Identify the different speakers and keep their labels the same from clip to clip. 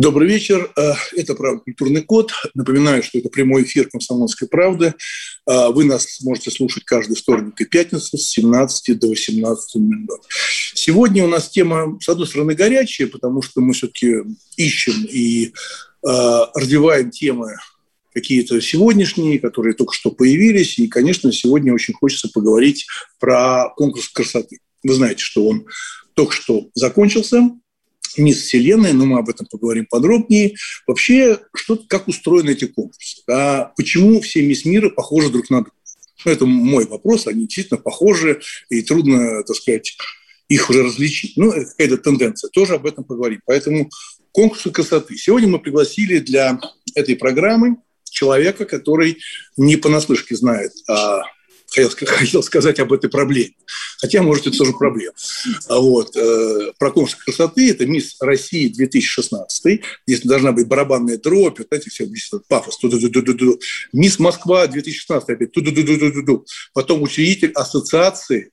Speaker 1: Добрый вечер. Э, Это «Правда. Культурный код». Напоминаю, что это прямой эфир «Комсомольской правды». Э, Вы нас можете слушать каждый вторник и пятницу с 17 до 18.00. Сегодня у нас тема, с одной стороны, горячая, потому что мы все-таки ищем и э, развиваем темы какие-то сегодняшние, которые только что появились. И, конечно, сегодня очень хочется поговорить про конкурс красоты. Вы знаете, что он только что закончился, мисс Вселенная, но мы об этом поговорим подробнее. Вообще, что, как устроены эти конкурсы? А почему все мисс мира похожи друг на друга? Ну, это мой вопрос, они действительно похожи, и трудно, так сказать, их уже различить. Ну, это какая-то тенденция, тоже об этом поговорим. Поэтому конкурсы красоты. Сегодня мы пригласили для этой программы человека, который не понаслышке знает о хотел, хотел сказать об этой проблеме. Хотя, может, это тоже проблема. А Вот. э, Про конкурс красоты – это «Мисс России 2016». Здесь должна быть барабанная дробь, вот знаете, все здесь вот пафос. Ту-ду-ду-ду-ду-ду. «Мисс Москва 2016» опять. Ту-ду-ду-ду-ду-ду. Потом учредитель ассоциации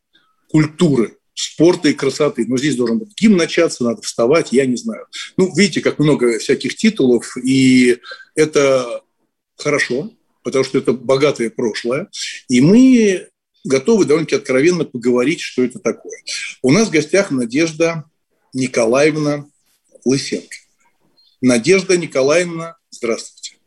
Speaker 1: культуры спорта и красоты. Но здесь должен быть гимн начаться, надо вставать, я не знаю. Ну, видите, как много всяких титулов, и это хорошо, потому что это богатое прошлое. И мы готовы довольно-таки откровенно поговорить, что это такое. У нас в гостях Надежда Николаевна Лысенко. Надежда Николаевна, здравствуйте.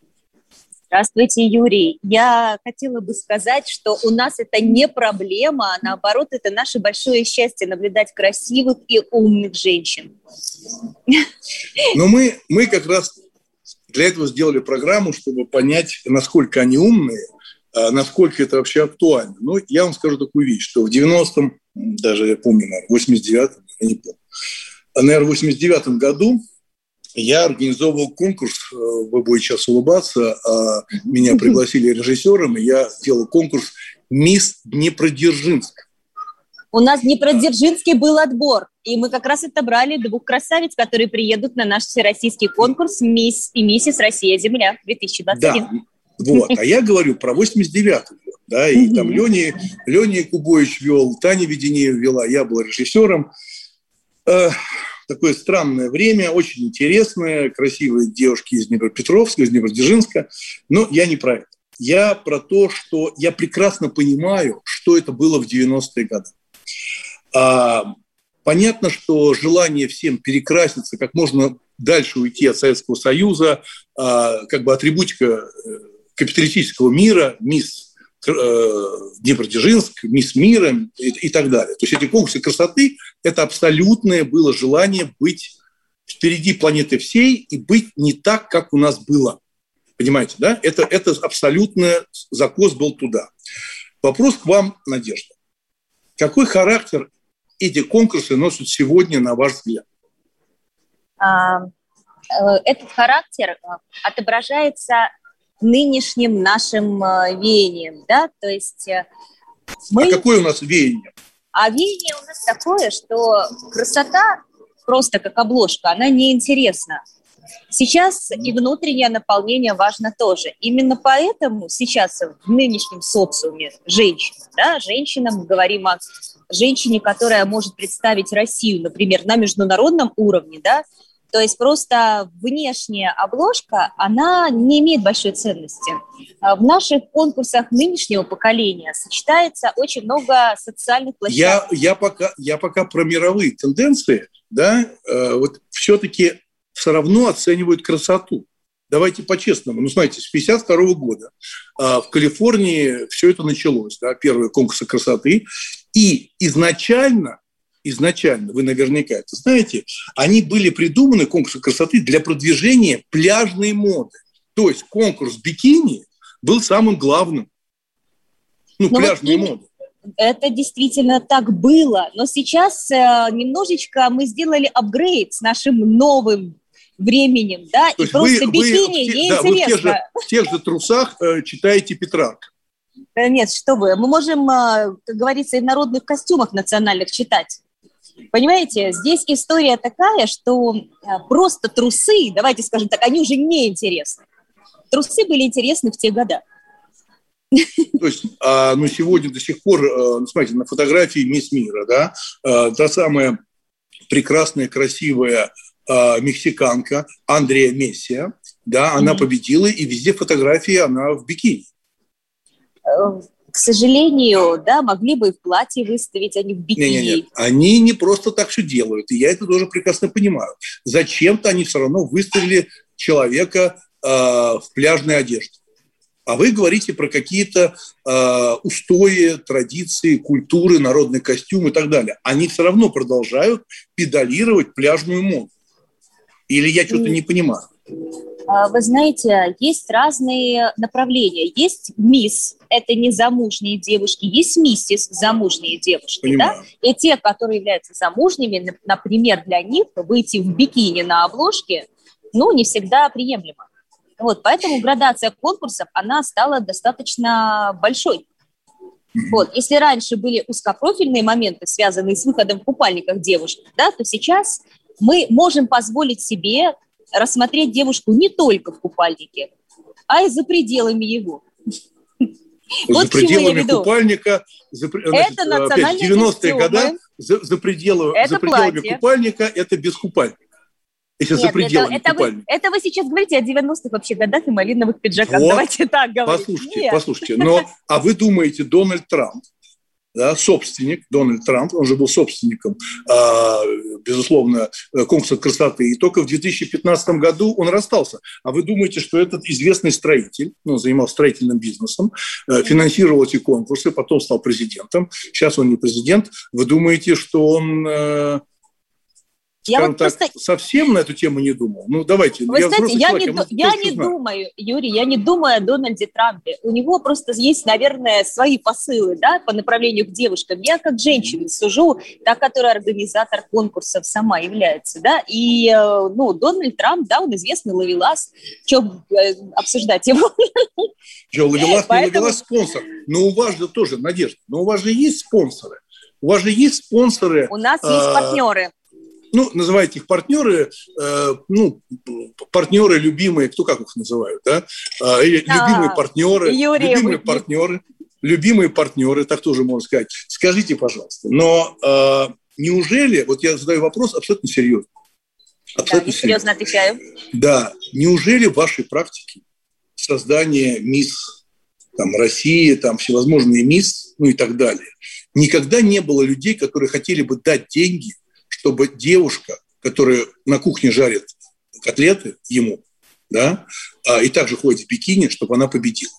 Speaker 2: Здравствуйте, Юрий. Я хотела бы сказать, что у нас это не проблема, а наоборот, это наше большое счастье наблюдать красивых и умных женщин.
Speaker 1: Но мы, мы как раз для этого сделали программу, чтобы понять, насколько они умные, а насколько это вообще актуально. Ну, я вам скажу такую вещь, что в 90-м, даже я помню, наверное, в 89-м, я не помню, а, наверное, в 89-м году я организовывал конкурс, э, вы будете сейчас улыбаться, а меня пригласили режиссером, и я сделал конкурс «Мисс Днепродзержинск».
Speaker 2: У нас в Днепродзержинске был отбор, и мы как раз отобрали двух красавиц, которые приедут на наш всероссийский конкурс «Мисс и миссис Россия-Земля» 2021.
Speaker 1: Да, вот. А я говорю про 89-й год. Да, и там Леня, Леня Кубович вел, Таня Веденеева вела, я был режиссером. Э, такое странное время, очень интересное, красивые девушки из Днепропетровска, из Днепродзержинска, но я не про это. Я про то, что я прекрасно понимаю, что это было в 90-е годы. А, понятно, что желание всем перекраситься, как можно дальше уйти от Советского Союза, а, как бы атрибутика э, капиталистического мира, мисс э, Днепродзержинск, мисс мира и, и так далее. То есть эти конкурсы красоты – это абсолютное было желание быть впереди планеты всей и быть не так, как у нас было. Понимаете, да? Это, это абсолютный закос был туда. Вопрос к вам, Надежда. Какой характер эти конкурсы носят сегодня, на ваш взгляд?
Speaker 2: А, э, Этот характер э, отображается нынешним нашим э, веянием, да, то есть мы...
Speaker 1: А какое у нас веяние?
Speaker 2: А веяние у нас такое, что красота просто как обложка, она неинтересна. Сейчас и внутреннее наполнение важно тоже. Именно поэтому сейчас в нынешнем социуме женщина, да, женщина, мы говорим о женщине, которая может представить Россию, например, на международном уровне, да, то есть просто внешняя обложка, она не имеет большой ценности. А В наших конкурсах нынешнего поколения сочетается очень много социальных
Speaker 1: Я,
Speaker 2: площадок.
Speaker 1: я, пока, я пока про мировые тенденции, да, э, вот все-таки все равно оценивают красоту. Давайте по-честному. Ну, знаете, с 52 года э, в Калифорнии все это началось, да, первые конкурсы красоты. И изначально, изначально, вы наверняка это знаете, они были придуманы, конкурсы красоты, для продвижения пляжной моды. То есть конкурс бикини был самым главным. Ну,
Speaker 2: Но вот
Speaker 1: пляжной
Speaker 2: именно-
Speaker 1: моды.
Speaker 2: Это действительно так было, но сейчас э, немножечко мы сделали апгрейд с нашим новым временем, да,
Speaker 1: То
Speaker 2: и просто
Speaker 1: вы,
Speaker 2: бикини
Speaker 1: вы,
Speaker 2: неинтересно.
Speaker 1: Да, вы в тех, же, в тех же трусах э, читаете Петрарк.
Speaker 2: Нет, что вы, мы можем, э, как говорится, и в народных костюмах национальных читать. Понимаете, здесь история такая, что э, просто трусы, давайте скажем так, они уже не интересны. Трусы были интересны в те года.
Speaker 1: То есть, а, ну, сегодня до сих пор, а, ну, смотрите, на фотографии «Мисс Мира», да, та самая прекрасная, красивая а, мексиканка Андрея Мессия, да, она mm-hmm. победила, и везде фотографии она в бикини.
Speaker 2: Э, к сожалению, да, могли бы и в платье выставить, а не в бикини.
Speaker 1: Нет, нет, нет. Они не просто так все делают, и я это тоже прекрасно понимаю. Зачем-то они все равно выставили человека э, в пляжной одежде. А вы говорите про какие-то э, устои, традиции, культуры, народный костюм и так далее. Они все равно продолжают педалировать пляжную моду. Или я что-то не понимаю?
Speaker 2: А, вы знаете, есть разные направления. Есть мисс, это не замужние девушки, есть миссис, замужние девушки, да? И те, которые являются замужними, например, для них выйти в бикини на обложке, ну, не всегда приемлемо. Вот, поэтому градация конкурсов, она стала достаточно большой. Вот, если раньше были узкопрофильные моменты, связанные с выходом в купальниках девушек, да, то сейчас мы можем позволить себе рассмотреть девушку не только в купальнике, а и за пределами его.
Speaker 1: Вот за пределами купальника, за, значит, это опять 90-е годы, за, за, пределы, это за пределами платье. купальника это без купальника. Если Нет, за пределами
Speaker 2: это, это, вы, это вы сейчас говорите о 90-х вообще годах и малиновых пиджаках. Вот. Давайте так говорить.
Speaker 1: Послушайте, Нет. послушайте. Но, а вы думаете, Дональд Трамп, да, собственник, Дональд Трамп, он же был собственником, э, безусловно, конкурса красоты, и только в 2015 году он расстался. А вы думаете, что этот известный строитель, ну, занимался строительным бизнесом, э, финансировал эти конкурсы, потом стал президентом, сейчас он не президент, вы думаете, что он... Я вот так, просто... совсем на эту тему не думал. Ну, давайте.
Speaker 2: Вы я знаете, я, человек, не, я не думаю, Юрий, я не думаю о Дональде Трампе. У него просто есть, наверное, свои посылы, да, по направлению к девушкам. Я как женщина сужу, та, которая организатор конкурсов сама является, да, и, э, ну, Дональд Трамп, да, он известный ловелас, что э, обсуждать его.
Speaker 1: Что, ловелас, Поэтому... не ловелас спонсор. Но у вас же тоже, Надежда, но у вас же есть спонсоры. У вас же есть спонсоры.
Speaker 2: У нас есть а, партнеры
Speaker 1: ну, называйте их партнеры, э, ну, партнеры любимые, кто как их называют, да, э, или а, любимые партнеры, Юрий, любимые вы... партнеры, любимые партнеры, так тоже можно сказать. Скажите, пожалуйста, но э, неужели, вот я задаю вопрос абсолютно серьезно,
Speaker 2: абсолютно да, серьезно. отвечаю.
Speaker 1: Да, неужели в вашей практике создание мисс там, России, там всевозможные мисс, ну и так далее, никогда не было людей, которые хотели бы дать деньги чтобы девушка, которая на кухне жарит котлеты ему, да, а, и также ходит в бикини, чтобы она победила.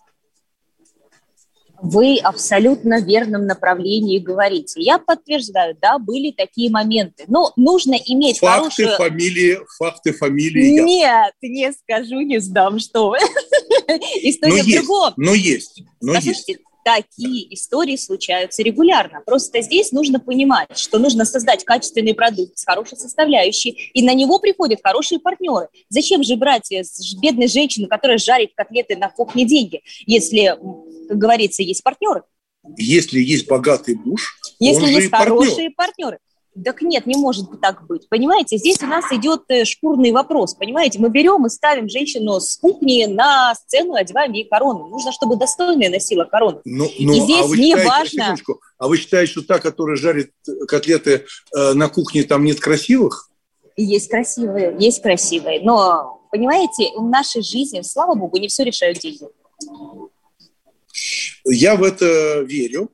Speaker 2: Вы абсолютно верном направлении говорите. Я подтверждаю, да, были такие моменты. Но нужно иметь
Speaker 1: факты,
Speaker 2: хорошую...
Speaker 1: фамилии, факты, фамилии.
Speaker 2: Нет, не скажу, не сдам, что вы. История в другом.
Speaker 1: Но есть, но
Speaker 2: есть такие истории случаются регулярно. Просто здесь нужно понимать, что нужно создать качественный продукт с хорошей составляющей, и на него приходят хорошие партнеры. Зачем же брать с бедной женщины, которая жарит котлеты на кухне деньги, если, как говорится, есть партнеры?
Speaker 1: Если есть богатый муж,
Speaker 2: если есть хорошие партнеры. Так нет, не может так быть. Понимаете, здесь у нас идет э, шкурный вопрос. Понимаете, мы берем и ставим женщину с кухни на сцену, одеваем ей корону. Нужно, чтобы достойная носила корону.
Speaker 1: Ну, ну, и а здесь а не считаете, важно... Секундочку, а вы считаете, что та, которая жарит котлеты э, на кухне, там нет красивых?
Speaker 2: Есть красивые, есть красивые. Но, понимаете, в нашей жизни, слава богу, не все решают деньги.
Speaker 1: Я в это верю.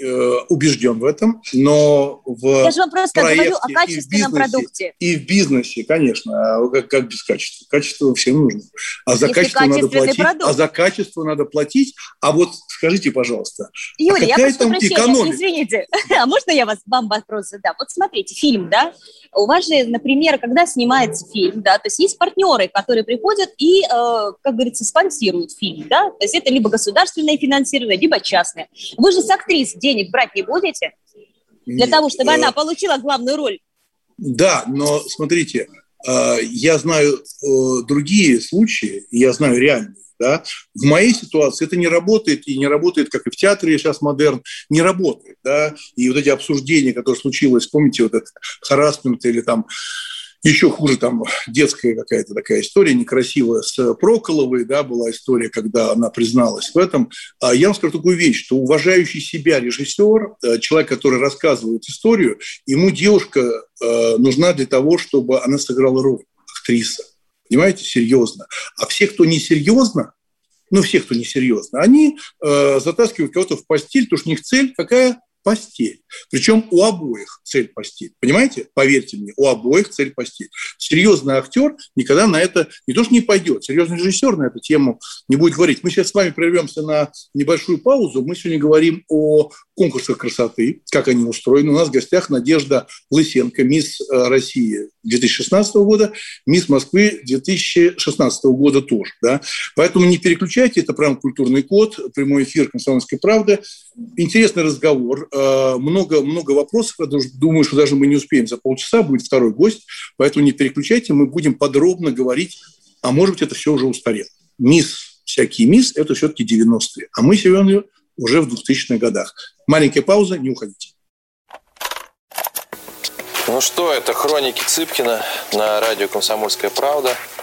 Speaker 1: Э, убежден в этом, но в
Speaker 2: Я же вам просто говорю о качественном
Speaker 1: и бизнесе,
Speaker 2: продукте.
Speaker 1: И в бизнесе, конечно, а как, как без качества? Качество всем нужно. А за качество надо платить. Продукт. А за качество надо платить. А вот скажите, пожалуйста,
Speaker 2: Юрий,
Speaker 1: а какая
Speaker 2: я там экономика? Извините, а можно я вас, вам вопрос задам? Вот смотрите, фильм, да, у вас же, например, когда снимается фильм, да, то есть есть партнеры, которые приходят и, э, как говорится, спонсируют фильм, да, то есть это либо государственное финансирование, либо частное. Вы же с актрис денег брать не будете для Нет, того, чтобы э... она получила главную роль?
Speaker 1: Да, но смотрите, Я знаю другие случаи, я знаю реальные. Да? В моей ситуации это не работает, и не работает, как и в театре сейчас модерн, не работает. Да? И вот эти обсуждения, которые случилось, помните, вот этот харасмент или там еще хуже там детская какая-то такая история некрасивая с Проколовой, да, была история, когда она призналась в этом. А я вам скажу такую вещь, что уважающий себя режиссер, э, человек, который рассказывает историю, ему девушка э, нужна для того, чтобы она сыграла роль, актриса. Понимаете, серьезно. А все, кто не серьезно, ну, все, кто не серьезно, они э, затаскивают кого-то в постель, потому что у них цель какая? Постель. Причем у обоих цель постель. Понимаете? Поверьте мне, у обоих цель постель. Серьезный актер никогда на это не то что не пойдет, серьезный режиссер на эту тему не будет говорить. Мы сейчас с вами прервемся на небольшую паузу. Мы сегодня говорим о конкурсах красоты, как они устроены. У нас в гостях Надежда Лысенко, мисс э, России 2016 года, мисс Москвы 2016 года тоже. Да? Поэтому не переключайте, это прям культурный код, прямой эфир «Комсомольской правды». Интересный разговор, э, много, много вопросов. Я думаю, что даже мы не успеем за полчаса, будет второй гость, поэтому не переключайте, мы будем подробно говорить, а может быть, это все уже устарело. Мисс, всякие мисс, это все-таки 90-е, а мы сегодня уже в 2000-х годах. Маленькая пауза, не уходите.
Speaker 3: Ну что, это хроники Цыпкина на радио «Комсомольская правда».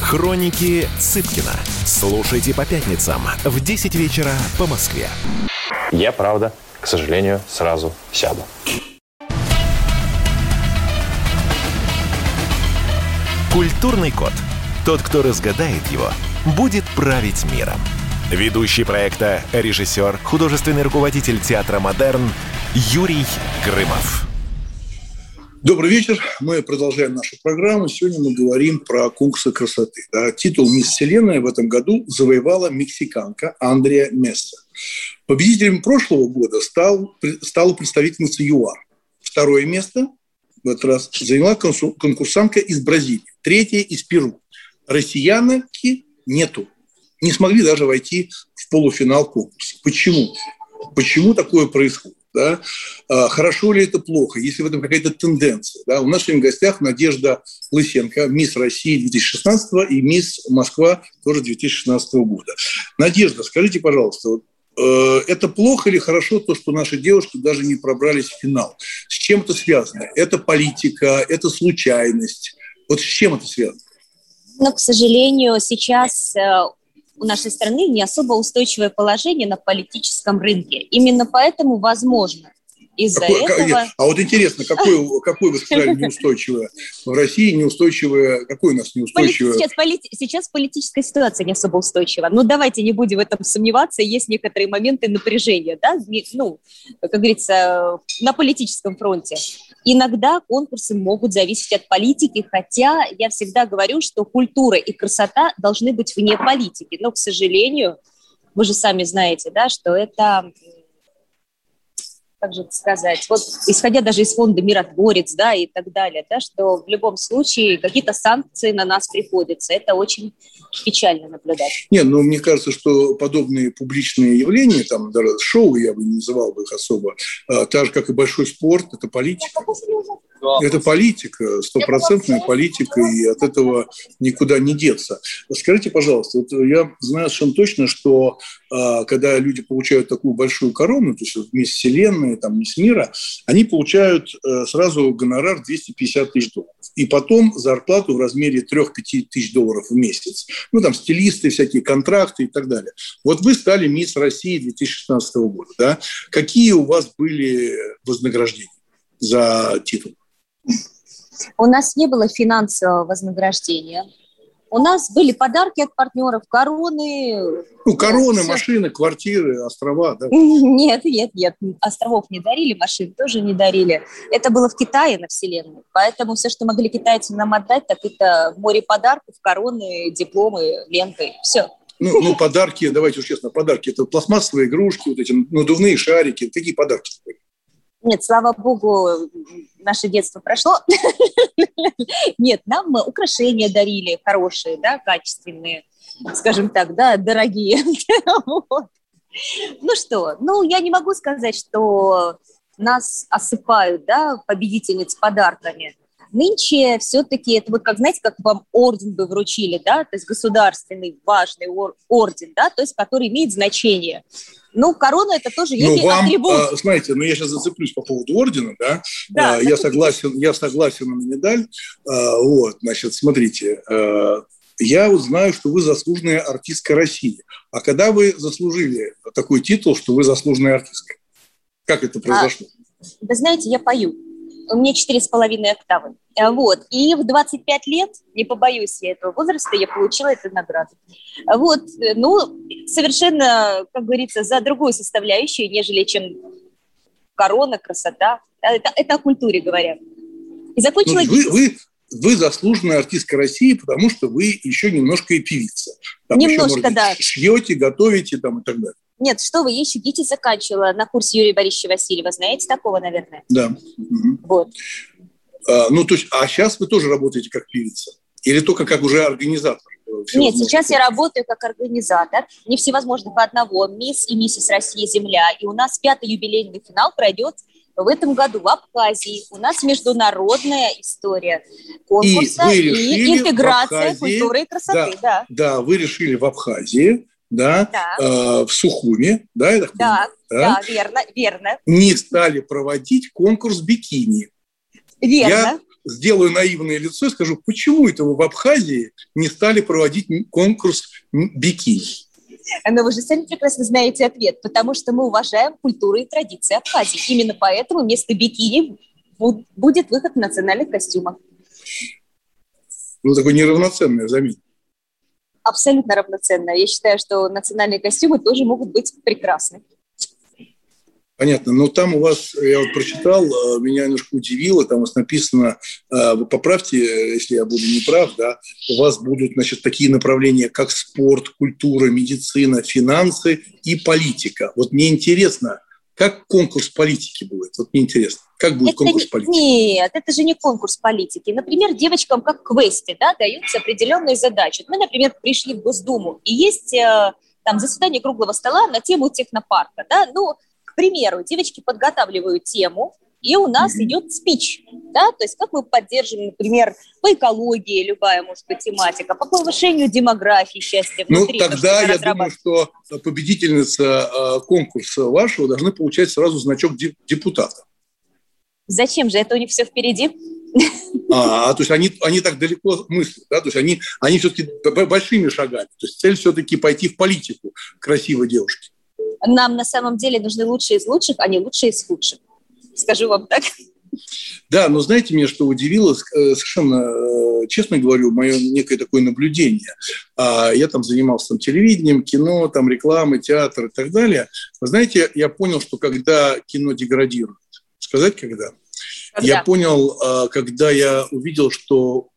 Speaker 4: Хроники Цыпкина. Слушайте по пятницам в 10 вечера по Москве.
Speaker 3: Я, правда, к сожалению, сразу сяду.
Speaker 4: Культурный код. Тот, кто разгадает его, будет править миром. Ведущий проекта, режиссер, художественный руководитель театра «Модерн» Юрий Грымов.
Speaker 1: Добрый вечер. Мы продолжаем нашу программу. Сегодня мы говорим про конкурсы красоты. Титул «Мисс Вселенная» в этом году завоевала мексиканка Андреа Месса. Победителем прошлого года стал, стала представительница ЮАР. Второе место в этот раз заняла конкурсантка из Бразилии. Третье из Перу. Россиянки нету. Не смогли даже войти в полуфинал конкурса. Почему? Почему такое происходит? Да? А, хорошо ли это плохо, если в этом какая-то тенденция. Да? У нас в гостях Надежда Лысенко, мисс России 2016 и мисс Москва тоже 2016 года. Надежда, скажите, пожалуйста, э, это плохо или хорошо то, что наши девушки даже не пробрались в финал? С чем это связано? Это политика, это случайность? Вот с чем это связано?
Speaker 2: Но, к сожалению, сейчас э, у нашей страны не особо устойчивое положение на политическом рынке. Именно поэтому, возможно, из-за этого...
Speaker 1: А вот интересно, какое, какое вы сказали неустойчивое? В России неустойчивое... Какое у нас неустойчивое?
Speaker 2: Сейчас, полит... Сейчас политическая ситуация не особо устойчива. Ну, давайте не будем в этом сомневаться. Есть некоторые моменты напряжения, да, ну, как говорится, на политическом фронте. Иногда конкурсы могут зависеть от политики, хотя я всегда говорю, что культура и красота должны быть вне политики. Но, к сожалению, вы же сами знаете, да, что это как же это сказать, вот исходя даже из фонда «Миротворец», да, и так далее, да, что в любом случае какие-то санкции на нас приходятся. Это очень печально наблюдать.
Speaker 1: Нет, ну, мне кажется, что подобные публичные явления, там, даже шоу, я бы не называл бы их особо, а, так же, как и большой спорт, это политика. Это политика, стопроцентная политика, и от этого никуда не деться. Скажите, пожалуйста, вот я знаю совершенно точно, что а, когда люди получают такую большую корону, то есть вместе Вселенной, там, мисс мира, они получают э, сразу гонорар 250 тысяч долларов. И потом зарплату в размере 3-5 тысяч долларов в месяц. Ну, там, стилисты, всякие контракты и так далее. Вот вы стали мисс России 2016 года, да? Какие у вас были вознаграждения за титул?
Speaker 2: У нас не было финансового вознаграждения. У нас были подарки от партнеров, короны.
Speaker 1: Ну, короны, все. машины, квартиры, острова, да?
Speaker 2: Нет, нет, нет. Островов не дарили, машин тоже не дарили. Это было в Китае на Вселенной. Поэтому все, что могли китайцы нам отдать, так это море подарков, короны, дипломы, ленты. Все.
Speaker 1: Ну, ну, подарки, давайте уж честно, подарки. Это пластмассовые игрушки, вот эти надувные шарики. Какие подарки?
Speaker 2: Нет, слава богу, наше детство прошло. Нет, нам украшения дарили хорошие, да, качественные, скажем так, да, дорогие. Ну что, ну я не могу сказать, что нас осыпают, да, победительниц подарками. Нынче все-таки это вот как, знаете, как вам орден бы вручили, да, то есть государственный важный орден, да, то есть который имеет значение. Ну, корона это тоже
Speaker 1: ну, вам, атрибут. А, смотрите, ну я сейчас зацеплюсь по поводу ордена, да. да а, я согласен, я согласен на медаль. А, вот, значит, смотрите, а, я вот знаю, что вы заслуженная артистка России. А когда вы заслужили такой титул, что вы заслуженная артистка? Как это а, произошло?
Speaker 2: А, вы знаете, я пою у меня четыре с половиной октавы. Э, вот. И в 25 лет, не побоюсь я этого возраста, я получила эту награду. Вот. Ну, совершенно, как говорится, за другую составляющую, нежели чем корона, красота. Это, это о культуре говоря.
Speaker 1: И закончила... Ну, вы, вы, вы заслуженная артистка России, потому что вы еще немножко и певица.
Speaker 2: Там немножко, еще, может, да.
Speaker 1: Шьете, готовите там и так далее.
Speaker 2: Нет, что вы, я еще ГИТИС заканчивала на курсе Юрия Борисовича Васильева. Знаете такого, наверное?
Speaker 1: Да.
Speaker 2: Вот.
Speaker 1: А, ну, то есть, а сейчас вы тоже работаете как певица? Или только как уже организатор?
Speaker 2: Нет, сейчас я работаю как организатор не всевозможных одного, мисс и миссис Россия Земля. И у нас пятый юбилейный финал пройдет в этом году в Абхазии. У нас международная история конкурса и, и интеграция Абхазии, культуры и красоты.
Speaker 1: Да, да. да, вы решили в Абхазии да, да. Э, в Сухуме, да,
Speaker 2: я так да, понимаю, да, да, верно, верно.
Speaker 1: Не стали проводить конкурс бикини.
Speaker 2: Верно.
Speaker 1: Я сделаю наивное лицо и скажу, почему это вы в Абхазии не стали проводить конкурс бикини?
Speaker 2: Но вы же сами прекрасно знаете ответ, потому что мы уважаем культуру и традиции Абхазии. Именно поэтому вместо бикини будет выход в национальных костюмах.
Speaker 1: Ну, такое неравноценное, заметьте
Speaker 2: абсолютно равноценная. Я считаю, что национальные костюмы тоже могут быть прекрасны.
Speaker 1: Понятно. Но там у вас, я вот прочитал, э, меня немножко удивило, там у вас написано, э, вы поправьте, если я буду неправ, да, у вас будут, значит, такие направления, как спорт, культура, медицина, финансы и политика. Вот мне интересно, как конкурс политики будет? Вот мне интересно. Как будет
Speaker 2: это
Speaker 1: конкурс
Speaker 2: не,
Speaker 1: политики?
Speaker 2: Нет, это же не конкурс политики. Например, девочкам как квесты да, даются определенные задачи. Мы, например, пришли в Госдуму, и есть э, там заседание круглого стола на тему технопарка. Да? Ну, к примеру, девочки подготавливают тему, и у нас mm-hmm. идет спич, да, то есть как мы поддержим, например, по экологии любая, может быть, тематика, по повышению демографии, счастья
Speaker 1: ну, внутри. Ну, тогда я думаю, что победительница э, конкурса вашего должны получать сразу значок депутата.
Speaker 2: Зачем же? Это у них все впереди.
Speaker 1: А, то есть они, они так далеко мыслят, да? то есть они, они все-таки большими шагами. То есть цель все-таки пойти в политику красивой девушки.
Speaker 2: Нам на самом деле нужны лучшие из лучших, а не лучшие из худших скажу вам так.
Speaker 1: Да, но знаете, меня что удивило, э, совершенно э, честно говорю, мое некое такое наблюдение. А, я там занимался там, телевидением, кино, там рекламой, театр и так далее. Вы знаете, я понял, что когда кино деградирует, сказать когда? когда? Я понял, а, когда я увидел, что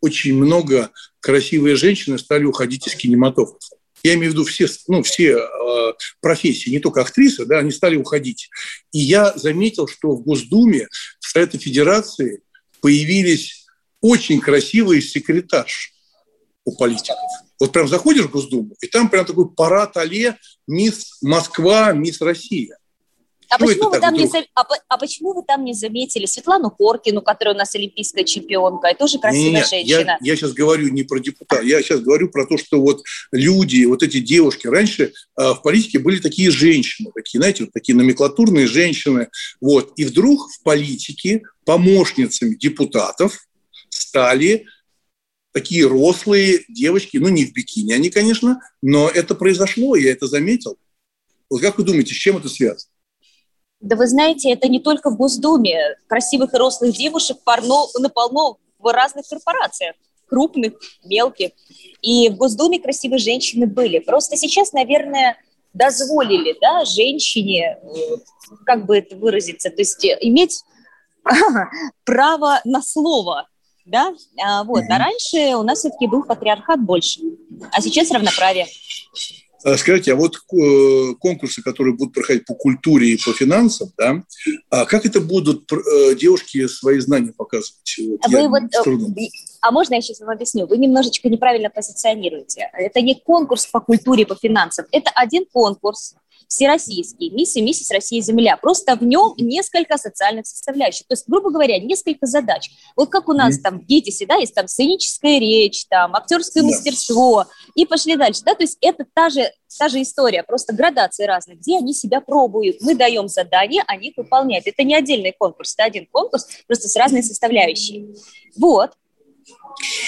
Speaker 1: очень много красивые женщины стали уходить из кинематографа я имею в виду все, ну, все э, профессии, не только актрисы, да, они стали уходить. И я заметил, что в Госдуме, в Совете Федерации появились очень красивые секретарши у политиков. Вот прям заходишь в Госдуму, и там прям такой парад алле «Мисс Москва», «Мисс Россия».
Speaker 2: А почему, вы там не, а, а почему вы там не заметили Светлану Коркину, которая у нас олимпийская чемпионка, и тоже красивая Нет, женщина?
Speaker 1: Я, я сейчас говорю не про депутата, я сейчас говорю про то, что вот люди, вот эти девушки, раньше э, в политике были такие женщины, такие, знаете, вот такие номенклатурные женщины, вот, и вдруг в политике помощницами депутатов стали такие рослые девочки, ну не в бикини они, конечно, но это произошло, я это заметил. Вот как вы думаете, с чем это связано?
Speaker 2: Да вы знаете, это не только в Госдуме. Красивых и рослых девушек парно, наполно в разных корпорациях. крупных, мелких. И в Госдуме красивые женщины были. Просто сейчас, наверное, дозволили да, женщине, э, как бы это выразиться, то есть иметь право на слово, да, а, вот, а раньше у нас все-таки был патриархат больше, а сейчас равноправие.
Speaker 1: А скажите, а вот э, конкурсы, которые будут проходить по культуре и по финансам, да, а как это будут э, девушки свои знания показывать?
Speaker 2: Вот Вы вот, э, а можно я сейчас вам объясню? Вы немножечко неправильно позиционируете. Это не конкурс по культуре и по финансам. Это один конкурс, всероссийский, мисс и миссис Россия Земля. Просто в нем несколько социальных составляющих. То есть, грубо говоря, несколько задач. Вот как у нас mm. там в ГИТИСе, да, есть там сценическая речь, там актерское yeah. мастерство, и пошли дальше, да, то есть это та же, та же история, просто градации разные, где они себя пробуют. Мы даем задания, они их выполняют. Это не отдельный конкурс, это один конкурс, просто с разной составляющей. Вот.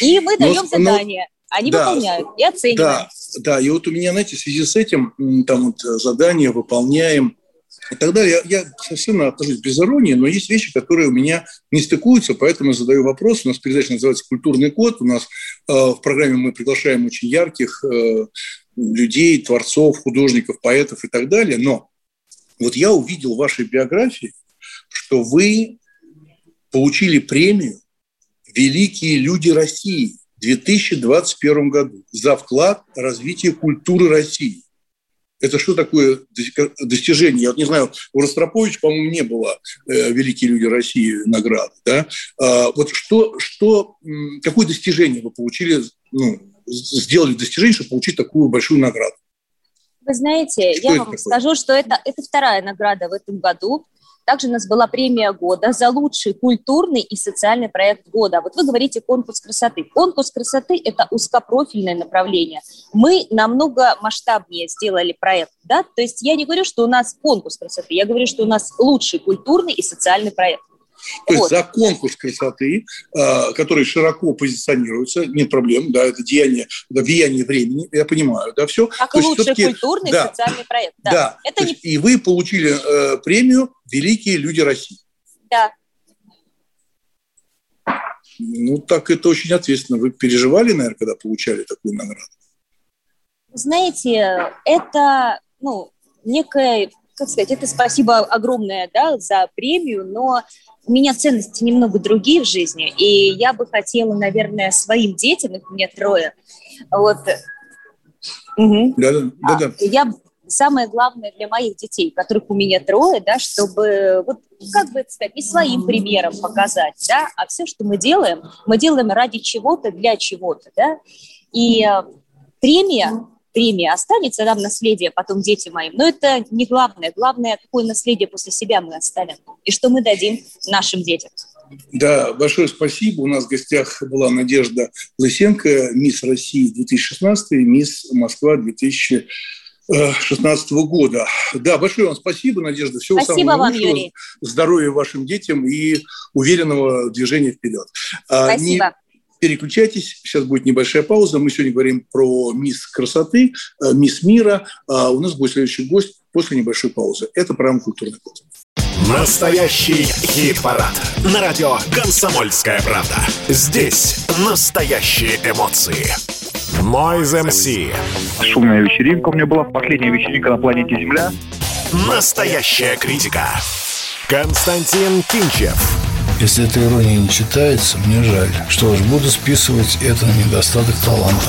Speaker 2: И мы даем но, задания. Они да, выполняют и оценивают.
Speaker 1: Да, да, и вот у меня, знаете, в связи с этим, там вот э, задания выполняем, и тогда я, я совершенно отношусь без иронии, но есть вещи, которые у меня не стыкуются, поэтому задаю вопрос. У нас передача называется «Культурный код». У нас э, в программе мы приглашаем очень ярких э, людей, творцов, художников, поэтов и так далее. Но вот я увидел в вашей биографии, что вы получили премию «Великие люди России» 2021 году за вклад в развитие культуры России. Это что такое достижение? Я вот не знаю, у Ростроповича, по-моему, не было э, «Великие люди России» награды. Да? А, вот что, что, какое достижение вы получили, ну, сделали достижение, чтобы получить такую большую награду?
Speaker 2: Вы знаете, что я вам такое? скажу, что это, это вторая награда в этом году. Также у нас была премия года за лучший культурный и социальный проект года. Вот вы говорите конкурс красоты. Конкурс красоты – это узкопрофильное направление. Мы намного масштабнее сделали проект. Да? То есть я не говорю, что у нас конкурс красоты, я говорю, что у нас лучший культурный и социальный проект.
Speaker 1: То вот. есть за конкурс красоты, э, который широко позиционируется, нет проблем, да, это деяние, это влияние времени, я понимаю, да, все.
Speaker 2: Как То лучший культурный да, социальный проект, да.
Speaker 1: да это не... И вы получили э, премию «Великие люди России».
Speaker 2: Да.
Speaker 1: Ну, так это очень ответственно. Вы переживали, наверное, когда получали такую награду?
Speaker 2: Знаете, это, ну, некое, как сказать, это спасибо огромное, да, за премию, но у меня ценности немного другие в жизни, и я бы хотела, наверное, своим детям, их у меня трое, вот, угу. да, да, да, да. я самое главное для моих детей, которых у меня трое, да, чтобы вот как бы сказать, не своим примером показать, да, а все, что мы делаем, мы делаем ради чего-то, для чего-то, да, и э, премия премия останется нам наследие потом детям моим. Но это не главное. Главное, какое наследие после себя мы оставим и что мы дадим нашим детям.
Speaker 1: Да, большое спасибо. У нас в гостях была Надежда Лысенко, мисс России 2016 мисс Москва 2016 года. Да, большое вам спасибо, Надежда. Всего спасибо самого вам, лучшего, Юрий. здоровья вашим детям и уверенного движения вперед.
Speaker 2: А, спасибо.
Speaker 1: Переключайтесь, сейчас будет небольшая пауза. Мы сегодня говорим про мисс красоты, э, мисс мира. А у нас будет следующий гость после небольшой паузы. Это программа «Культурный код».
Speaker 4: Настоящий хит-парад. На радио «Комсомольская правда». Здесь настоящие эмоции. Noise MC.
Speaker 5: Шумная вечеринка у меня была. Последняя вечеринка на планете Земля.
Speaker 4: Настоящая критика. Константин Кинчев.
Speaker 6: Если эта ирония не читается, мне жаль. Что ж, буду списывать это на недостаток таланта.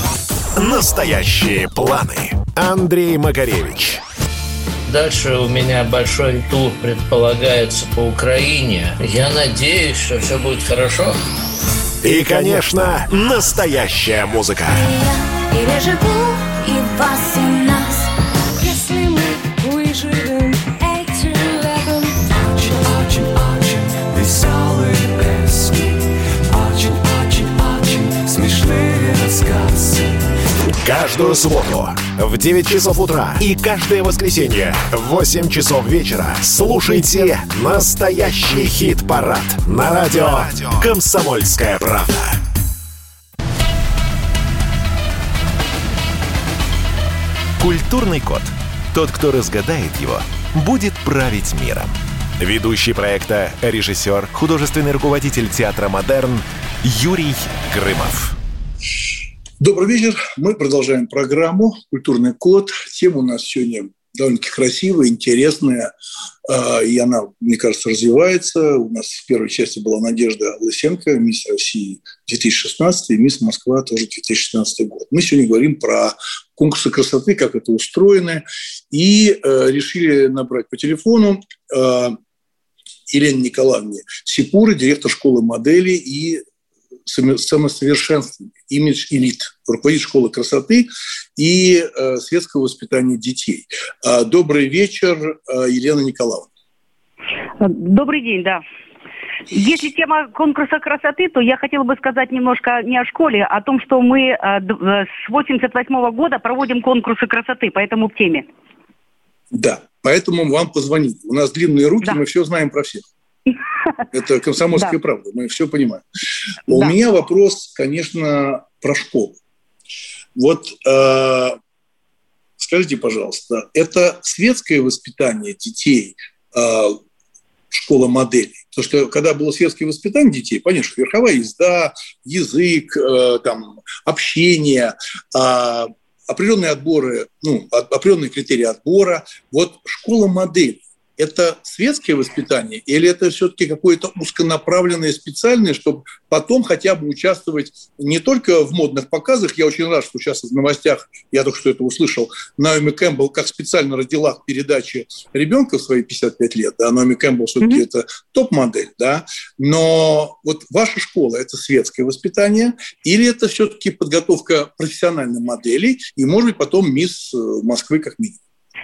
Speaker 4: Настоящие планы. Андрей Макаревич.
Speaker 7: Дальше у меня большой тур предполагается по Украине. Я надеюсь, что все будет хорошо.
Speaker 4: И, конечно, настоящая музыка. И я живу, и вас, и нас. Каждую субботу в 9 часов утра и каждое воскресенье в 8 часов вечера слушайте настоящий хит-парад на радио «Комсомольская правда». Культурный код. Тот, кто разгадает его, будет править миром. Ведущий проекта, режиссер, художественный руководитель театра «Модерн» Юрий Грымов.
Speaker 1: Добрый вечер. Мы продолжаем программу «Культурный код». Тема у нас сегодня довольно-таки красивая, интересная, а, и она, мне кажется, развивается. У нас в первой части была Надежда Лысенко, мисс России 2016 и мисс Москва тоже 2016 год. Мы сегодня говорим про конкурсы красоты, как это устроено, и э, решили набрать по телефону э, Елене Николаевне Сипуры, директор школы моделей и самосовершенствования, имидж элит, руководитель школы красоты и э, светского воспитания детей. Э, добрый вечер, э, Елена Николаевна.
Speaker 8: Добрый день, да. Если тема конкурса красоты, то я хотела бы сказать немножко не о школе, а о том, что мы э, э с 88 года проводим конкурсы красоты, поэтому к теме.
Speaker 1: Да, поэтому вам позвонили. У нас длинные руки, да. мы все знаем про всех. Это комсомольская да. правда, мы все понимаем. Да. У меня вопрос, конечно, про школу. Вот э, скажите, пожалуйста, это светское воспитание детей, э, школа моделей? Потому что когда было светское воспитание детей, понятно, что верховая езда, язык, э, там, общение, э, определенные отборы, ну, определенные критерии отбора. Вот школа моделей это светское воспитание или это все-таки какое-то узконаправленное специальное, чтобы потом хотя бы участвовать не только в модных показах. Я очень рад, что сейчас в новостях, я только что это услышал, Наоми Кэмпбелл как специально родила к передаче ребенка в свои 55 лет. Да? Наоми Кэмпбелл все-таки mm-hmm. это топ-модель. Да? Но вот ваша школа – это светское воспитание или это все-таки подготовка профессиональной модели и, может быть, потом мисс Москвы как минимум?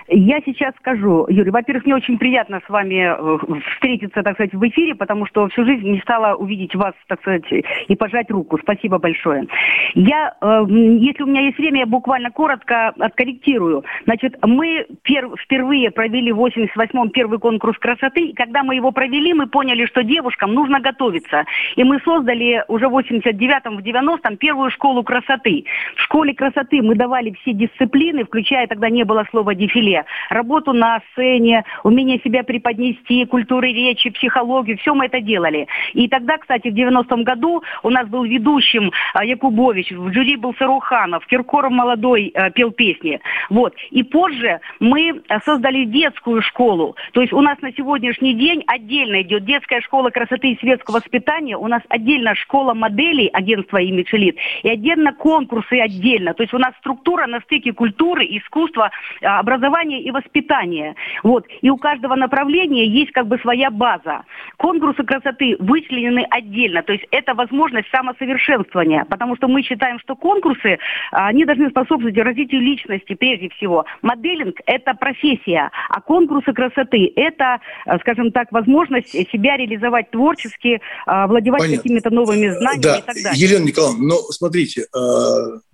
Speaker 8: Я сейчас скажу, Юрий, во-первых, мне очень приятно с вами э, встретиться, так сказать, в эфире, потому что всю жизнь не стала увидеть вас, так сказать, и пожать руку. Спасибо большое. Я, э, если у меня есть время, я буквально коротко откорректирую. Значит, мы пер, впервые провели в 88-м первый конкурс красоты, и когда мы его провели, мы поняли, что девушкам нужно готовиться. И мы создали уже в 89-м, в 90-м первую школу красоты. В школе красоты мы давали все дисциплины, включая тогда не было слова дефиле, работу на сцене, умение себя преподнести, культуры речи, психологию, все мы это делали. И тогда, кстати, в 90-м году у нас был ведущим а, Якубович, в жюри был Саруханов, Киркоров молодой а, пел песни. Вот. И позже мы а, создали детскую школу. То есть у нас на сегодняшний день отдельно идет детская школа красоты и светского воспитания, у нас отдельно школа моделей агентства «Имидж Элит», и отдельно конкурсы отдельно. То есть у нас структура на стыке культуры, искусства, образования образование и воспитание. Вот. И у каждого направления есть как бы своя база. Конкурсы красоты вычленены отдельно. То есть это возможность самосовершенствования. Потому что мы считаем, что конкурсы, они должны способствовать развитию личности прежде всего. Моделинг – это профессия, а конкурсы красоты – это, скажем так, возможность себя реализовать творчески, владевать какими-то новыми знаниями
Speaker 1: да.
Speaker 8: и так далее.
Speaker 1: Елена Николаевна, но смотрите,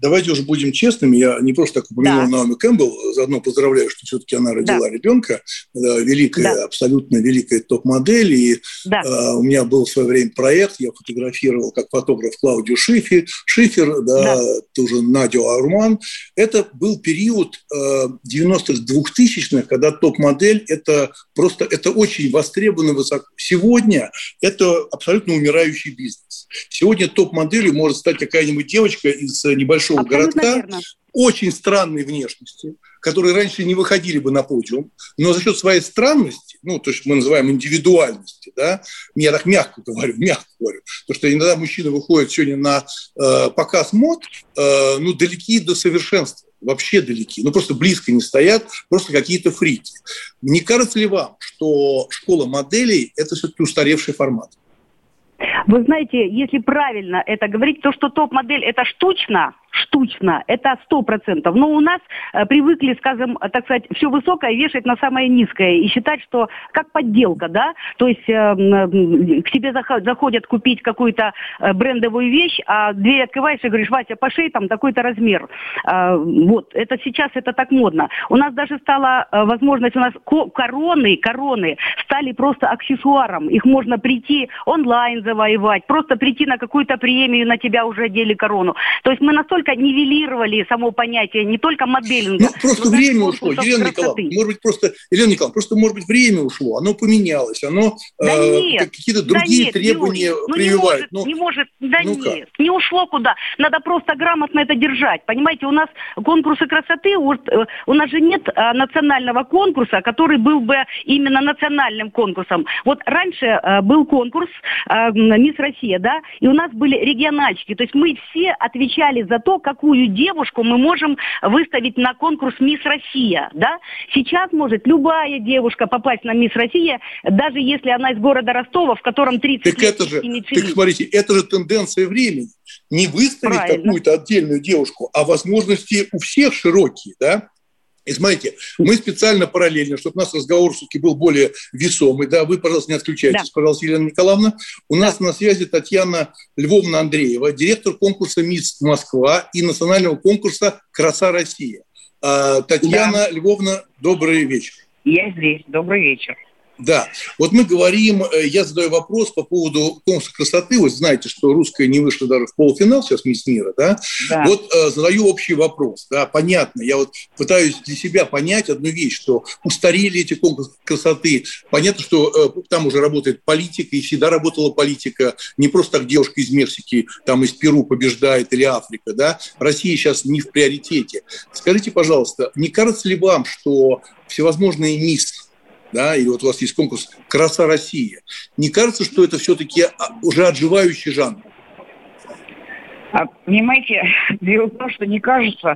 Speaker 1: давайте уже будем честными. Я не просто так упомянул да. Наоми Кэмпбелл, заодно поздравляю, что все-таки она родила да. ребенка, великая, да. абсолютно великая топ-модель. И да. э, у меня был в свое время проект, я фотографировал как фотограф Клаудию Шифер, Шифер да, да. тоже Надю Арман. Это был период э, 90-х, 2000-х, когда топ-модель – это просто это очень востребовано высоко. Сегодня это абсолютно умирающий бизнес. Сегодня топ-моделью может стать какая-нибудь девочка из небольшого абсолютно городка, верно очень странной внешности, которые раньше не выходили бы на подиум, но за счет своей странности, ну, то есть мы называем индивидуальности, да, я так мягко говорю, мягко говорю, то что иногда мужчины выходят сегодня на э, показ мод, э, ну, далеки до совершенства, вообще далеки, ну, просто близко не стоят, просто какие-то фрики. Не кажется ли вам, что школа моделей – это все-таки устаревший формат?
Speaker 8: Вы знаете, если правильно это говорить, то, что топ-модель – это штучно, штучно, это сто процентов. Но у нас э, привыкли, скажем, так сказать, все высокое вешать на самое низкое и считать, что как подделка, да, то есть э, э, к тебе заходят купить какую-то э, брендовую вещь, а дверь открываешь и говоришь, Вася, пошей там такой-то размер. Э, вот, это сейчас это так модно. У нас даже стала э, возможность, у нас короны, короны стали просто аксессуаром. Их можно прийти онлайн завоевать, просто прийти на какую-то премию, на тебя уже одели корону. То есть мы настолько только нивелировали само понятие не только моделинга.
Speaker 1: Ну, просто время ушло, Елена Николаевна. Может быть, просто, Елена Николаевна, просто, может быть, время ушло, оно поменялось, оно
Speaker 8: да
Speaker 1: э, какие-то другие да нет, требования Юрий, ну, прививает.
Speaker 8: Не может, ну, не может, да ну нет, как? не ушло куда. Надо просто грамотно это держать. Понимаете, у нас конкурсы красоты, вот, э, у нас же нет а, национального конкурса, который был бы именно национальным конкурсом. Вот раньше а, был конкурс «Мисс Россия», да, и у нас были региональчики. То есть мы все отвечали за то, какую девушку мы можем выставить на конкурс «Мисс Россия», да. Сейчас может любая девушка попасть на «Мисс Россия», даже если она из города Ростова, в котором 30
Speaker 1: так лет это же, так смотрите, это же тенденция времени. Не выставить какую-то отдельную девушку, а возможности у всех широкие, да. И смотрите, мы специально параллельно, чтобы у нас разговор все-таки был более весомый, да, вы, пожалуйста, не отключайтесь, да. пожалуйста, Елена Николаевна. У да. нас на связи Татьяна Львовна Андреева, директор конкурса «Мисс Москва» и национального конкурса «Краса Россия». А, Татьяна да. Львовна, добрый вечер.
Speaker 9: Я здесь, добрый вечер.
Speaker 1: Да, вот мы говорим, э, я задаю вопрос по поводу конкурса красоты. Вы знаете, что русская не вышла даже в полуфинал сейчас Мисс Мира, да? да. Вот э, задаю общий вопрос, да, понятно. Я вот пытаюсь для себя понять одну вещь, что устарели эти конкурсы красоты. Понятно, что э, там уже работает политика, и всегда работала политика. Не просто так девушка из Мексики, там из Перу побеждает или Африка, да? Россия сейчас не в приоритете. Скажите, пожалуйста, не кажется ли вам, что всевозможные мисс да, и вот у вас есть конкурс «Краса России». Не кажется, что это все-таки уже отживающий жанр?
Speaker 9: А, понимаете, дело в том, что не кажется,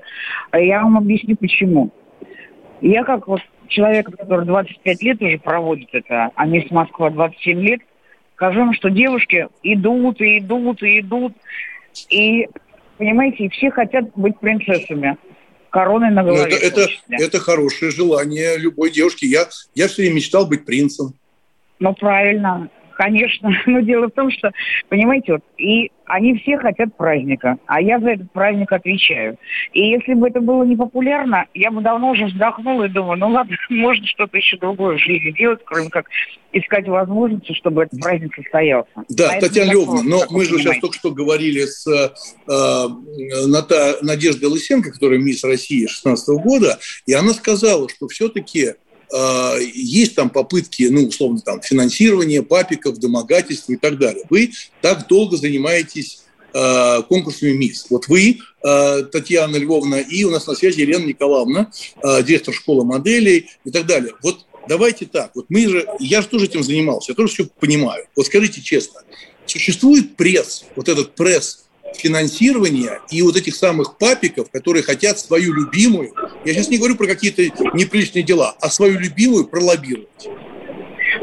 Speaker 9: а я вам объясню почему. Я как вот человек, который 25 лет уже проводит это, а не с Москва 27 лет, скажу вам, что девушки идут и идут и идут, и, понимаете, все хотят быть принцессами короной на голове.
Speaker 1: Ну, это, это, это хорошее желание любой девушки. Я, я все время мечтал быть принцем.
Speaker 9: Ну, правильно, конечно. Но дело в том, что, понимаете, вот, и они все хотят праздника, а я за этот праздник отвечаю. И если бы это было не популярно, я бы давно уже вздохнула и думала, ну ладно, можно что-то еще другое в жизни делать, кроме как искать возможности, чтобы этот праздник состоялся.
Speaker 1: Да, а Татьяна Львовна, но мы же понимаете. сейчас только что говорили с э, Ната, Надеждой Лысенко, которая мисс России 2016 года, и она сказала, что все-таки есть там попытки, ну, условно, там, финансирования папиков, домогательства и так далее. Вы так долго занимаетесь э, конкурсами МИС. Вот вы, э, Татьяна Львовна, и у нас на связи Елена Николаевна, директор школы моделей и так далее. Вот давайте так, вот мы же, я же тоже этим занимался, я тоже все понимаю. Вот скажите честно, существует пресс, вот этот пресс финансирования и вот этих самых папиков, которые хотят свою любимую, я сейчас не говорю про какие-то неприличные дела, а свою любимую пролоббировать.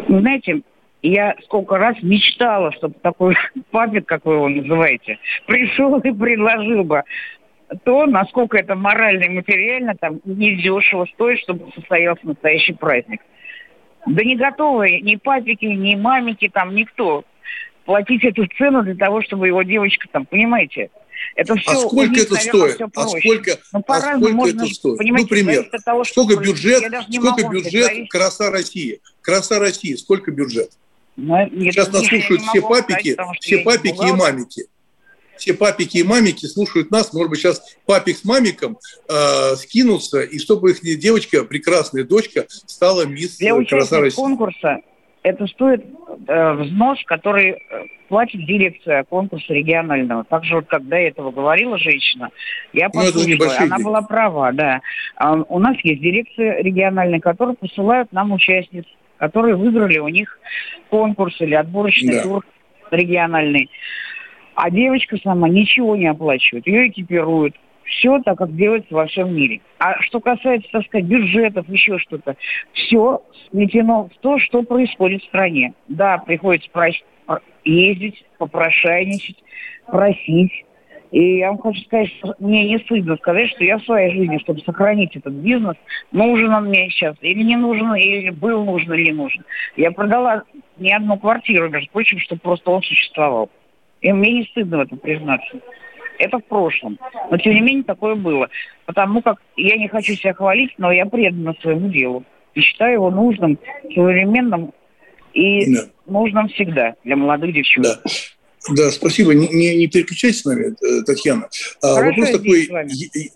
Speaker 9: Вы знаете, я сколько раз мечтала, чтобы такой папик, как вы его называете, пришел и предложил бы то, насколько это морально и материально там недешево стоит, чтобы состоялся настоящий праздник. Да не готовы ни папики, ни мамики, там никто платить эту цену для того, чтобы его девочка там, понимаете?
Speaker 1: Это все, а сколько них, это наверное, стоит? А сколько, ну, а сколько можно, это стоит? Ну, пример. Того, сколько бюджет, сколько бюджет «Краса России»? «Краса России» сколько бюджет? Но, ну, Сейчас нас слушают все папики, сказать, все папики и мамики. Все папики и мамики слушают нас. Может быть, сейчас папик с мамиком э, скинутся, и чтобы их девочка, прекрасная дочка, стала мисс
Speaker 9: Для «Краса России». конкурса это стоит э, взнос, который э, платит дирекция конкурса регионального. Так же, вот как до этого говорила женщина, я ну, послушала, она деньги. была права, да. А у нас есть дирекция региональная, которая посылают нам участниц, которые выиграли у них конкурс или отборочный да. тур региональный. А девочка сама ничего не оплачивает. Ее экипируют, все так, как делается во всем мире. А что касается, так сказать, бюджетов, еще что-то, все сметено в то, что происходит в стране. Да, приходится просить, ездить, попрошайничать, просить. И я вам хочу сказать, что мне не стыдно сказать, что я в своей жизни, чтобы сохранить этот бизнес, нужен он мне сейчас или не нужен, или был нужен, или нужен. Я продала не одну квартиру, между прочим, чтобы просто он существовал. И мне не стыдно в этом признаться. Это в прошлом. Но, тем не менее, такое было. Потому как я не хочу себя хвалить, но я предана своему делу. И считаю его нужным, современным и да. нужным всегда для молодых девчонок. Да.
Speaker 1: Да, спасибо. Не, не, не переключайтесь с нами, э, Татьяна. А, Хорошо, Вопрос такой,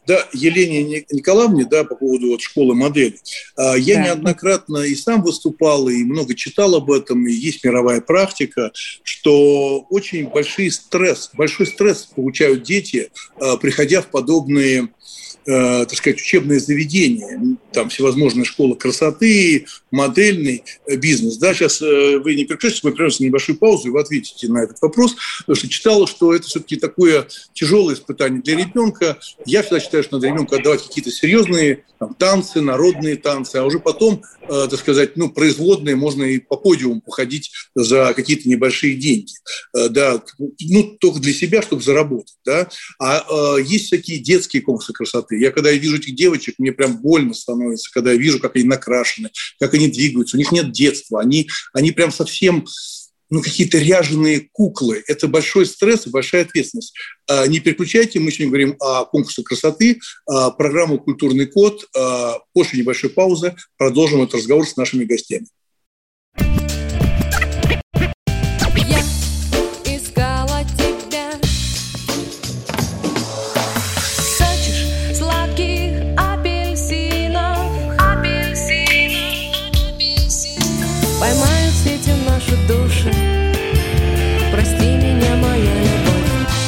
Speaker 1: да, Елене Николаевне, да, по поводу вот школы модели. А, я да. неоднократно и сам выступал, и много читал об этом, и есть мировая практика, что очень большой стресс, большой стресс получают дети, а, приходя в подобные э, так сказать, учебные заведения, там всевозможные школы красоты, модельный э, бизнес. Да, сейчас э, вы не переключайтесь, мы прервемся на небольшую паузу, и вы ответите на этот вопрос, потому что читала, что это все-таки такое тяжелое испытание для ребенка. Я всегда считаю, что надо ребенку отдавать какие-то серьезные там, танцы, народные танцы, а уже потом, э, так сказать, ну, производные, можно и по подиуму походить за какие-то небольшие деньги. Э, да, ну, только для себя, чтобы заработать. Да? А э, есть такие детские конкурсы красоты, я когда я вижу этих девочек, мне прям больно становится, когда я вижу, как они накрашены, как они двигаются. У них нет детства, они, они прям совсем ну, какие-то ряженые куклы. Это большой стресс и большая ответственность. А, не переключайте, мы сегодня говорим о конкурсе красоты, а, программу «Культурный код». А, после небольшой паузы продолжим этот разговор с нашими гостями.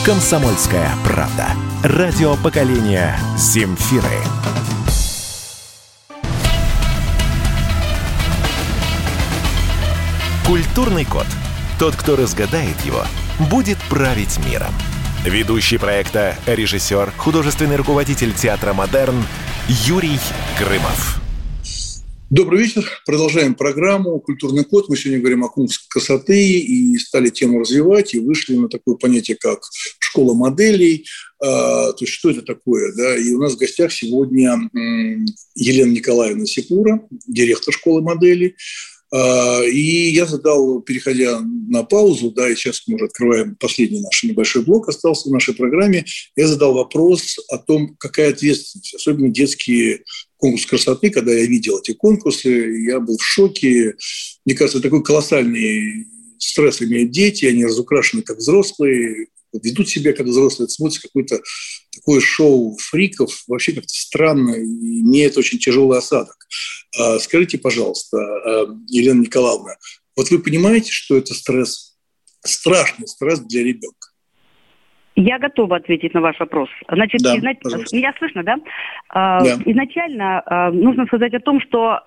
Speaker 4: «Комсомольская правда». Радио поколения «Земфиры». Культурный код. Тот, кто разгадает его, будет править миром. Ведущий проекта, режиссер, художественный руководитель театра «Модерн» Юрий Грымов.
Speaker 1: Добрый вечер. Продолжаем программу «Культурный код». Мы сегодня говорим о конкурсе красоты и стали тему развивать, и вышли на такое понятие, как школа моделей. А, то есть что это такое? Да? И у нас в гостях сегодня Елена Николаевна Сипура, директор школы моделей. А, и я задал, переходя на паузу, да, и сейчас мы уже открываем последний наш небольшой блок, остался в нашей программе, я задал вопрос о том, какая ответственность, особенно детские конкурс красоты, когда я видел эти конкурсы, я был в шоке. Мне кажется, такой колоссальный стресс имеют дети, они разукрашены как взрослые, ведут себя как взрослые, смотрят какое-то такое шоу фриков, вообще как-то странно, и это очень тяжелый осадок. А, скажите, пожалуйста, а, Елена Николаевна, вот вы понимаете, что это стресс, страшный стресс для ребенка?
Speaker 8: Я готова ответить на ваш вопрос. Значит, да, изна... меня слышно, да? А, да. Изначально нужно сказать о том, что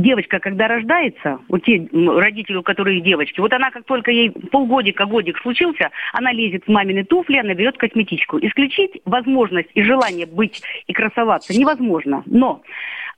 Speaker 8: девочка, когда рождается, у те родители, у которых девочки, вот она как только ей полгодика, годик случился, она лезет в мамины туфли, она берет косметичку. Исключить возможность и желание быть и красоваться невозможно. Но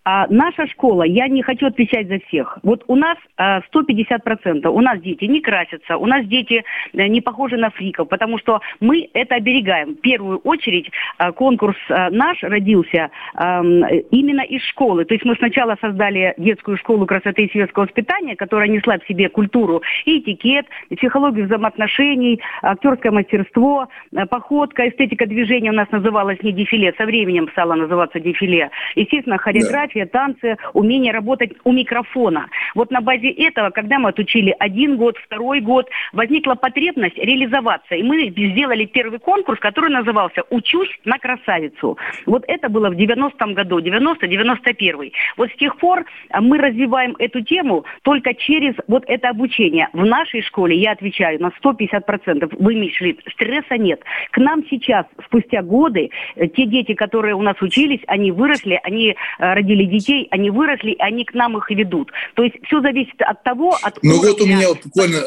Speaker 8: а наша школа, я не хочу отвечать за всех. Вот у нас а, 150%. У нас дети не красятся, у нас дети а, не похожи на фриков, потому что мы это оберегаем. В первую очередь а, конкурс а, наш родился а, именно из школы. То есть мы сначала создали детскую школу красоты и светского воспитания, которая несла в себе культуру и этикет, и психологию взаимоотношений, актерское мастерство, а, походка, эстетика движения у нас называлась не дефиле, со временем стала называться дефиле. Естественно, хореография, хореография, танцы, умение работать у микрофона. Вот на базе этого, когда мы отучили один год, второй год, возникла потребность реализоваться. И мы сделали первый конкурс, который назывался «Учусь на красавицу». Вот это было в 90-м году, 90-91. Вот с тех пор а, мы развиваем эту тему только через вот это обучение. В нашей школе, я отвечаю, на 150% вымышли, стресса нет. К нам сейчас, спустя годы, э, те дети, которые у нас учились, они выросли, они э, родили детей, они выросли, они к нам их ведут. То есть все зависит от того, от
Speaker 1: Ну вот у меня буквально э,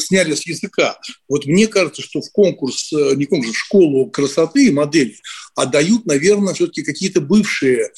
Speaker 1: сняли с языка. Вот мне кажется, что в конкурс, не конкурс, в школу красоты и модели отдают, наверное, все-таки какие-то бывшие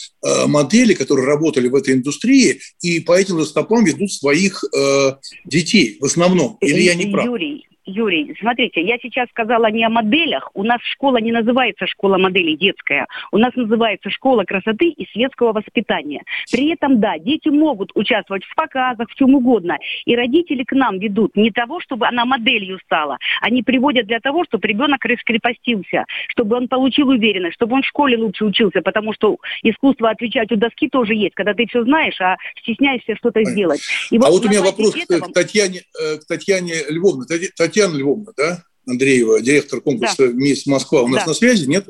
Speaker 1: модели, которые работали в этой индустрии, и по этим стопам ведут своих э, детей в основном. Или я не прав?
Speaker 8: Юрий, Юрий, смотрите, я сейчас сказала не о моделях. У нас школа не называется школа моделей детская. У нас называется школа красоты и светского воспитания. При этом, да, дети могут участвовать в показах, в чем угодно. И родители к нам ведут не того, чтобы она моделью стала. Они приводят для того, чтобы ребенок раскрепостился, чтобы он получил уверенность, чтобы он в школе лучше учился, потому что искусство отвечать у доски тоже есть, когда ты все знаешь, а стесняешься что-то сделать.
Speaker 1: И а вот, вот у меня вопрос этого... к Татьяне, э, к Татьяне Львовне. Татьяна Львовна, да? Андреева, директор конкурса да. «Мисс Москва», у нас да. на связи, нет?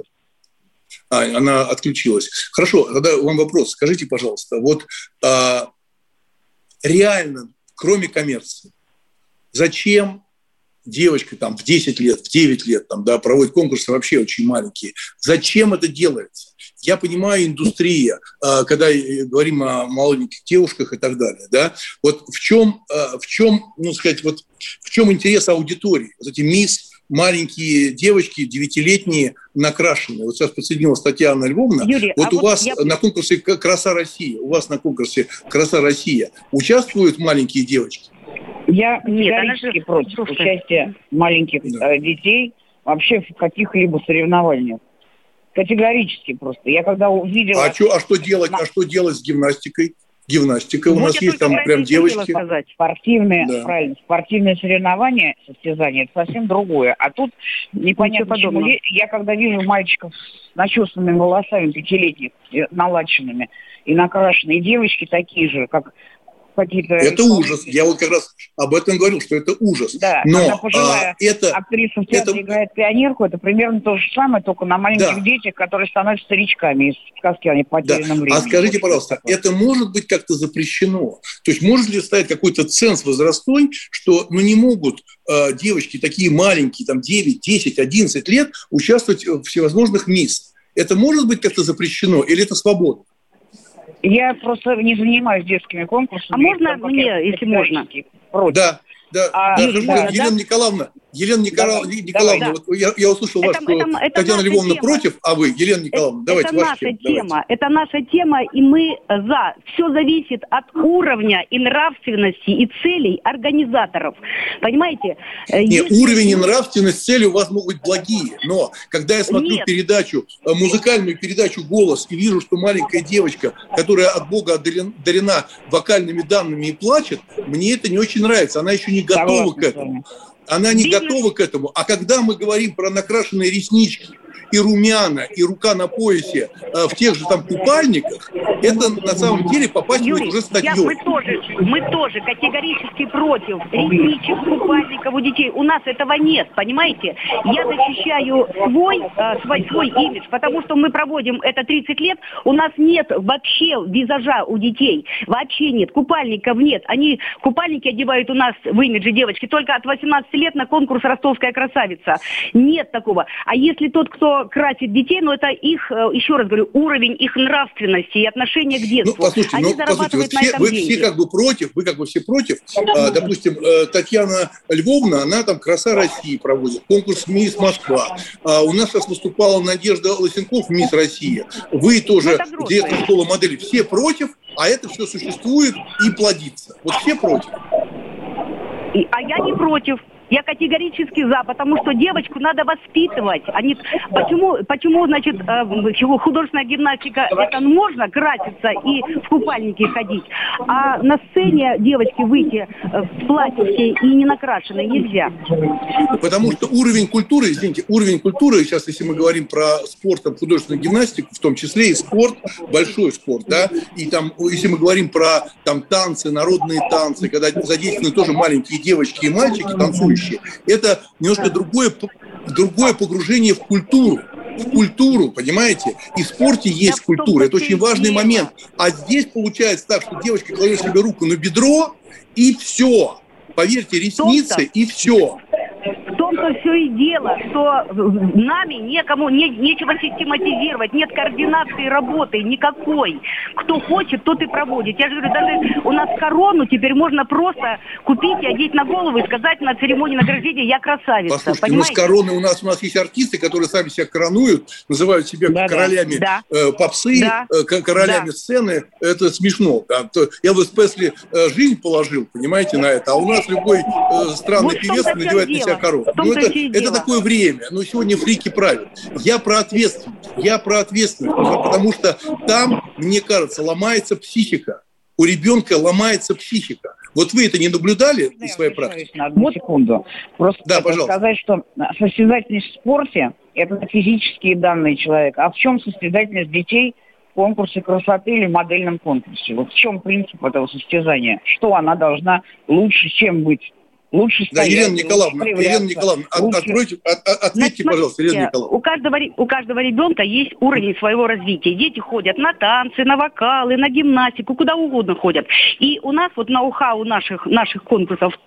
Speaker 1: А, она отключилась. Хорошо, тогда вам вопрос. Скажите, пожалуйста, вот а, реально, кроме коммерции, зачем девочка там в 10 лет, в 9 лет там, да, проводит конкурсы вообще очень маленькие. Зачем это делается? Я понимаю индустрия, а, когда говорим о молоденьких девушках и так далее, да, вот в чем, а, в чем, ну, сказать, вот в чем интерес аудитории? Вот эти мисс, маленькие девочки, девятилетние, накрашенные. Вот сейчас подсоединилась Татьяна Львовна. Юрий, вот а у вот вас я... на конкурсе «Краса Россия», у вас на конкурсе «Краса Россия» участвуют маленькие девочки?
Speaker 9: Я категорически против участия маленьких да. Э, детей вообще в каких-либо соревнованиях. Категорически просто. Я когда увидела...
Speaker 1: А, что, а что делать? А что делать с гимнастикой? Гимнастика. У нас есть там прям девочки.
Speaker 9: Сказать. Спортивные, да. правильно, спортивные соревнования, состязания, это совсем другое. А тут непонятно почему. Я когда вижу мальчиков с начесанными волосами пятилетних, э, наладченными, и накрашенные девочки такие же, как
Speaker 1: какие-то... Это ужас. Я вот как раз об этом говорил, что это ужас.
Speaker 9: Да, Но пожилая а, это, актриса в театре это... играет пионерку, это примерно то же самое, только на маленьких да. детях, которые становятся старичками из сказки о потерянном да. времени.
Speaker 1: А скажите, пожалуйста, это может быть как-то запрещено? То есть может ли стоять какой-то ценз возрастной, что ну, не могут э, девочки такие маленькие, там 9, 10, 11 лет участвовать в всевозможных мисс? Это может быть как-то запрещено или это свободно?
Speaker 9: Я просто не занимаюсь детскими конкурсами.
Speaker 8: А можно мне, если можно?
Speaker 1: Против. Да, да, а, да, да, Елена да? Николаевна, Елена Никола... да, Николаевна, давай, вот я, я услышал вас, что это, это Татьяна Львовна тема. против, а вы, Елена Николаевна, давайте
Speaker 8: Это наша тема, тема, это наша тема, и мы за. Все зависит от уровня и нравственности и целей организаторов. Понимаете?
Speaker 1: Э, Нет, Если... уровень и нравственность, цели у вас могут быть благие, но когда я смотрю Нет. передачу, э, музыкальную передачу «Голос» и вижу, что маленькая девочка, которая от Бога одарена вокальными данными и плачет, мне это не очень нравится. Она еще не готова к этому. Она не готова к этому. А когда мы говорим про накрашенные реснички, и румяна, и рука на поясе э, в тех же там купальниках, это на самом деле попасть Юрий, уже статьей. Я,
Speaker 8: мы, тоже, мы тоже категорически против ресничек, купальников у детей. У нас этого нет, понимаете? Я защищаю свой, э, свой, свой имидж, потому что мы проводим это 30 лет, у нас нет вообще визажа у детей. Вообще нет. Купальников нет. Они купальники одевают у нас в имидже девочки только от 18 лет на конкурс «Ростовская красавица». Нет такого. А если тот, кто красит детей, но это их, э, еще раз говорю, уровень их нравственности и отношения к детству.
Speaker 1: Ну, послушайте, Они ну, зарабатывают послушайте, вот все, вы все как бы против, вы как бы все против. А, допустим, э, Татьяна Львовна, она там «Краса России» проводит, конкурс «Мисс Москва». А у нас сейчас выступала Надежда Лысенков, «Мисс Россия». Вы тоже, директор школы модели, все против, а это все существует и плодится. Вот все против.
Speaker 8: И, а я не против. Я категорически за, потому что девочку надо воспитывать. Они, почему, почему, значит, э, художественная гимнастика, это можно краситься и в купальнике ходить, а на сцене девочки выйти э, в платьице и не накрашенной нельзя.
Speaker 1: Потому что уровень культуры, извините, уровень культуры, сейчас если мы говорим про спорт, там, художественную гимнастику, в том числе и спорт, большой спорт, да, и там, если мы говорим про там танцы, народные танцы, когда задействованы тоже маленькие девочки и мальчики, танцующие, будущее. Это немножко другое, другое погружение в культуру в культуру, понимаете? И в спорте есть культура. Это очень важный момент. А здесь получается так, что девочка кладет себе руку на бедро, и все. Поверьте, ресницы, и все.
Speaker 8: Все и дело, что нами некому, не, нечего систематизировать, нет координации работы никакой. Кто хочет, тот и проводит. Я же говорю, даже у нас корону теперь можно просто купить и одеть на голову и сказать на церемонии награждения «я красавица».
Speaker 1: Послушайте, понимаете? ну с короны у нас, у нас есть артисты, которые сами себя коронуют, называют себя да, королями да. Э, попсы, да. э, королями да. сцены. Это смешно. Да? Я в Спесли э, жизнь положил, понимаете, на это. А у нас любой э, странный вот певец надевает на себя корону. Ну, это, это такое время. Но сегодня фрики правят. Я про ответственность. Я про ответственность. Потому что там, мне кажется, ломается психика. У ребенка ломается психика. Вот вы это не наблюдали да, из своей практики?
Speaker 9: На одну секунду. Просто да, пожалуйста. сказать, что состязательность в спорте – это физические данные человека. А в чем состязательность детей в конкурсе красоты или модельном конкурсе? Вот в чем принцип этого состязания? Что она должна лучше, чем быть?
Speaker 8: Лучше
Speaker 1: стоять. Да, Елена Николаевна, Елена Николаевна, лучше. откройте, от, ответьте, Значит, пожалуйста, Елена Николаевна.
Speaker 8: У каждого, у каждого ребенка есть уровень своего развития. Дети ходят на танцы, на вокалы, на гимнастику, куда угодно ходят. И у нас вот ноу-хау наших, наших конкурсов,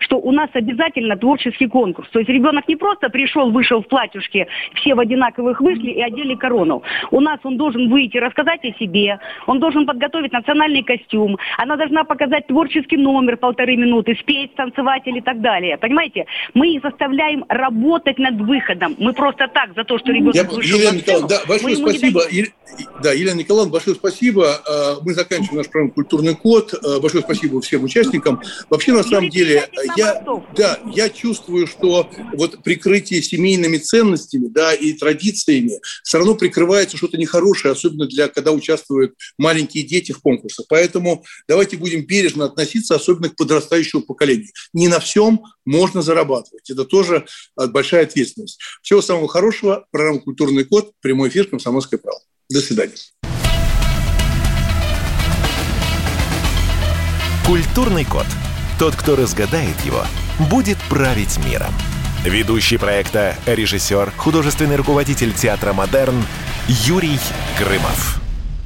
Speaker 8: что у нас обязательно творческий конкурс. То есть ребенок не просто пришел, вышел в платьюшке, все в одинаковых вышли и одели корону. У нас он должен выйти, рассказать о себе, он должен подготовить национальный костюм, она должна показать творческий номер полторы минуты, спеть, танцевать или так далее. Понимаете? Мы их заставляем работать над выходом. Мы просто так, за то, что ребенок Я,
Speaker 1: вышел Елена Николаевна, да, большое спасибо. Ел... Да, Елена Николаевна, большое спасибо. А, мы заканчиваем наш программ «Культурный код». А, большое спасибо всем участникам. Вообще, на самом деле, я, да, я чувствую, что вот прикрытие семейными ценностями да, и традициями все равно прикрывается что-то нехорошее, особенно для, когда участвуют маленькие дети в конкурсах. Поэтому давайте будем бережно относиться, особенно к подрастающему поколению. Не на всем можно зарабатывать. Это тоже а, большая ответственность. Всего самого хорошего. Программа «Культурный код». Прямой эфир «Комсомольская правда». До свидания.
Speaker 4: Культурный код. Тот, кто разгадает его, будет править миром. Ведущий проекта, режиссер, художественный руководитель театра «Модерн» Юрий Грымов.